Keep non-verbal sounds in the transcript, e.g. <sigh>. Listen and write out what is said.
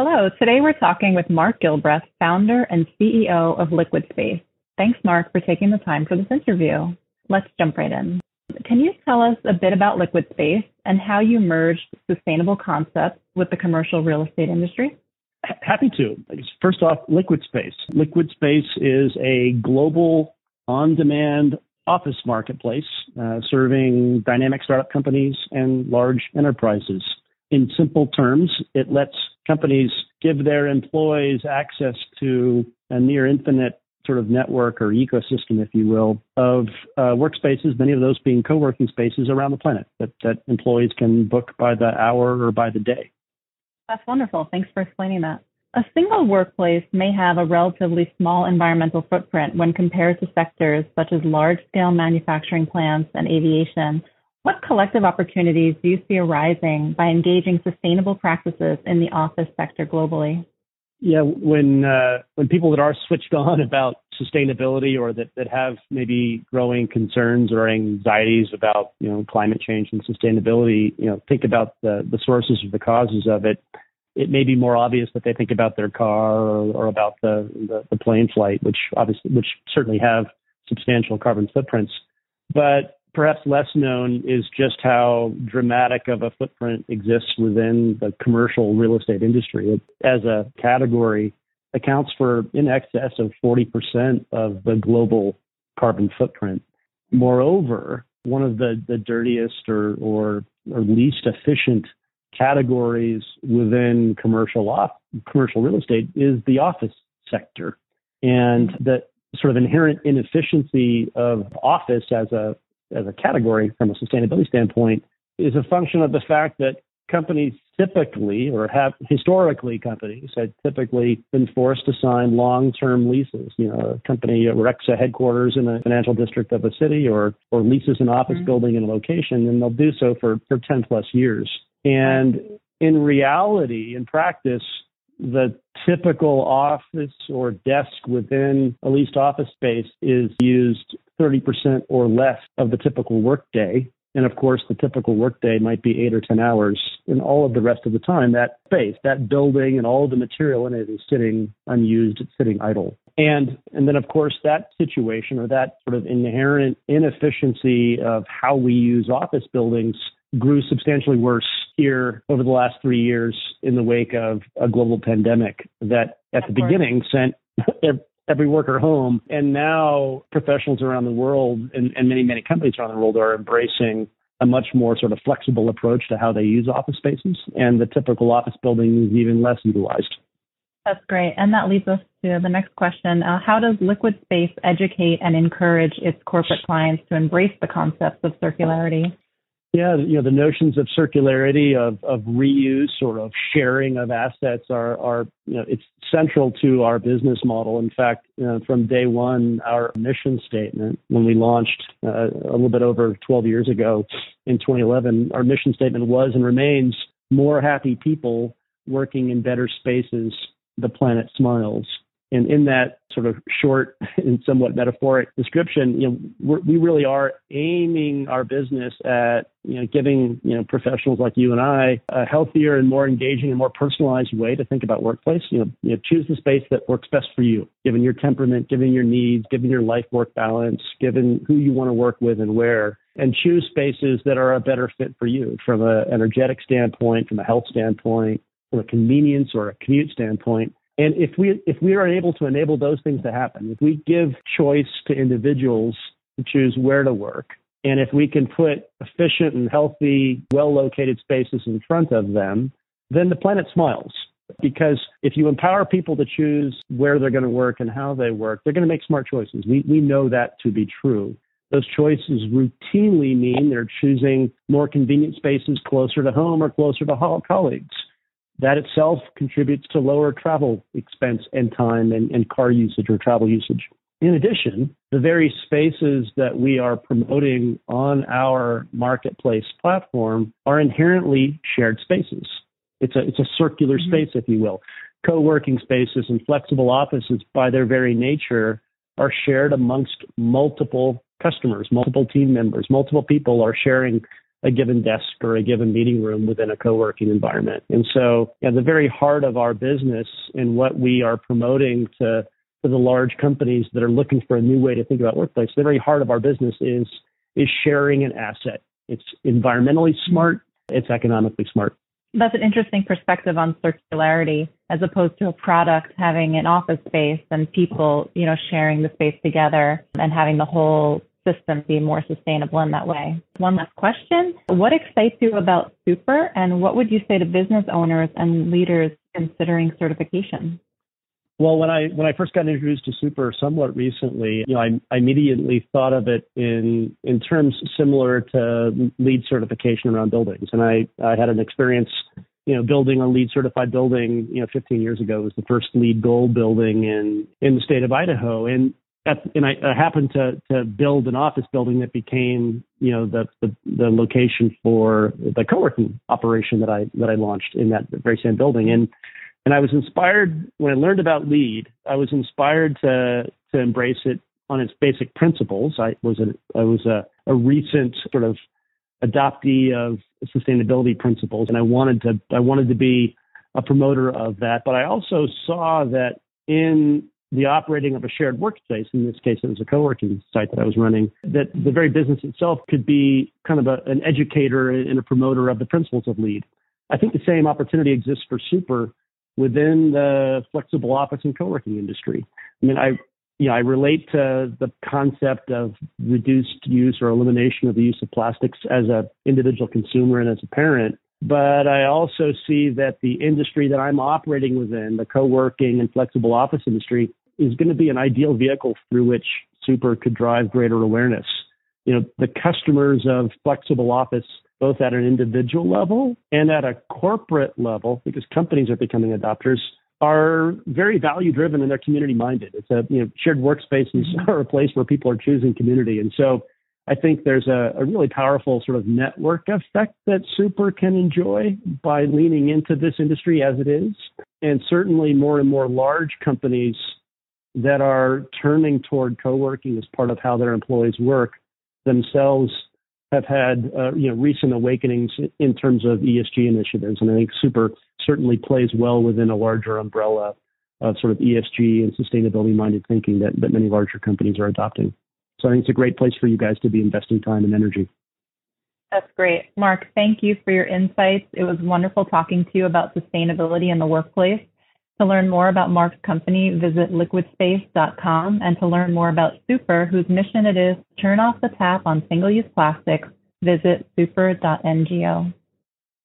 Hello, today we're talking with Mark Gilbreath, founder and CEO of Liquid Space. Thanks, Mark, for taking the time for this interview. Let's jump right in. Can you tell us a bit about Liquid Space and how you merged sustainable concepts with the commercial real estate industry? Happy to. First off, Liquid Space. Liquid Space is a global on demand office marketplace uh, serving dynamic startup companies and large enterprises. In simple terms, it lets companies give their employees access to a near infinite sort of network or ecosystem, if you will, of uh, workspaces, many of those being co working spaces around the planet that, that employees can book by the hour or by the day. That's wonderful. Thanks for explaining that. A single workplace may have a relatively small environmental footprint when compared to sectors such as large scale manufacturing plants and aviation. What collective opportunities do you see arising by engaging sustainable practices in the office sector globally? Yeah, when uh, when people that are switched on about sustainability or that, that have maybe growing concerns or anxieties about you know climate change and sustainability, you know, think about the the sources or the causes of it. It may be more obvious that they think about their car or, or about the, the the plane flight, which obviously which certainly have substantial carbon footprints. But perhaps less known is just how dramatic of a footprint exists within the commercial real estate industry. It, as a category, accounts for in excess of 40% of the global carbon footprint. Moreover, one of the, the dirtiest or, or, or least efficient categories within commercial off, commercial real estate is the office sector. And the sort of inherent inefficiency of office as a as a category from a sustainability standpoint is a function of the fact that companies typically or have historically companies had typically been forced to sign long-term leases. You know, a company erects a headquarters in a financial district of a city or or leases an office mm-hmm. building in a location, and they'll do so for for 10 plus years. And in reality, in practice, the typical office or desk within a leased office space is used 30% or less of the typical workday. And of course, the typical workday might be eight or 10 hours. And all of the rest of the time, that space, that building, and all the material in it is sitting unused, it's sitting idle. And, and then, of course, that situation or that sort of inherent inefficiency of how we use office buildings grew substantially worse here over the last three years in the wake of a global pandemic that at the beginning sent every worker home. And now professionals around the world and, and many, many companies around the world are embracing a much more sort of flexible approach to how they use office spaces. And the typical office building is even less utilized. That's great. And that leads us to the next question. Uh, how does Liquid Space educate and encourage its corporate clients to embrace the concepts of circularity? Yeah, you know, the notions of circularity, of, of reuse, or of sharing of assets are, are, you know, it's central to our business model. In fact, you know, from day one, our mission statement, when we launched uh, a little bit over 12 years ago in 2011, our mission statement was and remains more happy people working in better spaces, the planet smiles. And in that sort of short <laughs> and somewhat metaphoric description, you know, we really are aiming our business at, you know, giving, you know, professionals like you and I a healthier and more engaging and more personalized way to think about workplace. You know, you know choose the space that works best for you, given your temperament, given your needs, given your life work balance, given who you want to work with and where and choose spaces that are a better fit for you from an energetic standpoint, from a health standpoint, from a convenience or a commute standpoint. And if we if we are able to enable those things to happen, if we give choice to individuals to choose where to work, and if we can put efficient and healthy, well located spaces in front of them, then the planet smiles. Because if you empower people to choose where they're going to work and how they work, they're going to make smart choices. We, we know that to be true. Those choices routinely mean they're choosing more convenient spaces closer to home or closer to colleagues. That itself contributes to lower travel expense and time and, and car usage or travel usage. In addition, the very spaces that we are promoting on our marketplace platform are inherently shared spaces. It's a, it's a circular mm-hmm. space, if you will. Co working spaces and flexible offices, by their very nature, are shared amongst multiple customers, multiple team members, multiple people are sharing a given desk or a given meeting room within a co-working environment. And so, at the very heart of our business and what we are promoting to to the large companies that are looking for a new way to think about workplace, the very heart of our business is is sharing an asset. It's environmentally smart. It's economically smart. That's an interesting perspective on circularity as opposed to a product having an office space and people, you know, sharing the space together and having the whole system be more sustainable in that way. One last question. What excites you about Super and what would you say to business owners and leaders considering certification? Well, when I when I first got introduced to Super somewhat recently, you know, I, I immediately thought of it in in terms similar to LEED certification around buildings, and I I had an experience, you know, building a LEED certified building, you know, 15 years ago. It was the first LEED Gold building in in the state of Idaho, and at, and I, I happened to to build an office building that became, you know, the, the the location for the co-working operation that I that I launched in that very same building, and and I was inspired when I learned about LEED. I was inspired to to embrace it on its basic principles. I was a I was a, a recent sort of adoptee of sustainability principles, and I wanted to I wanted to be a promoter of that. But I also saw that in the operating of a shared workspace, in this case it was a co-working site that I was running, that the very business itself could be kind of a, an educator and a promoter of the principles of LEED. I think the same opportunity exists for Super within the flexible office and co-working industry. I mean, I know, I relate to the concept of reduced use or elimination of the use of plastics as an individual consumer and as a parent. But I also see that the industry that I'm operating within, the co-working and flexible office industry, is going to be an ideal vehicle through which Super could drive greater awareness. You know, the customers of flexible office both at an individual level and at a corporate level, because companies are becoming adopters, are very value driven and they're community minded. It's a you know shared workspaces <laughs> are a place where people are choosing community, and so I think there's a, a really powerful sort of network effect that Super can enjoy by leaning into this industry as it is, and certainly more and more large companies that are turning toward co-working as part of how their employees work themselves have had uh, you know recent awakenings in terms of ESG initiatives, and I think Super certainly plays well within a larger umbrella of sort of ESG and sustainability minded thinking that, that many larger companies are adopting. So I think it's a great place for you guys to be investing time and energy. That's great. Mark, thank you for your insights. It was wonderful talking to you about sustainability in the workplace. To learn more about Mark's company, visit liquidspace.com and to learn more about Super, whose mission it is to turn off the tap on single use plastics, visit super.ngo.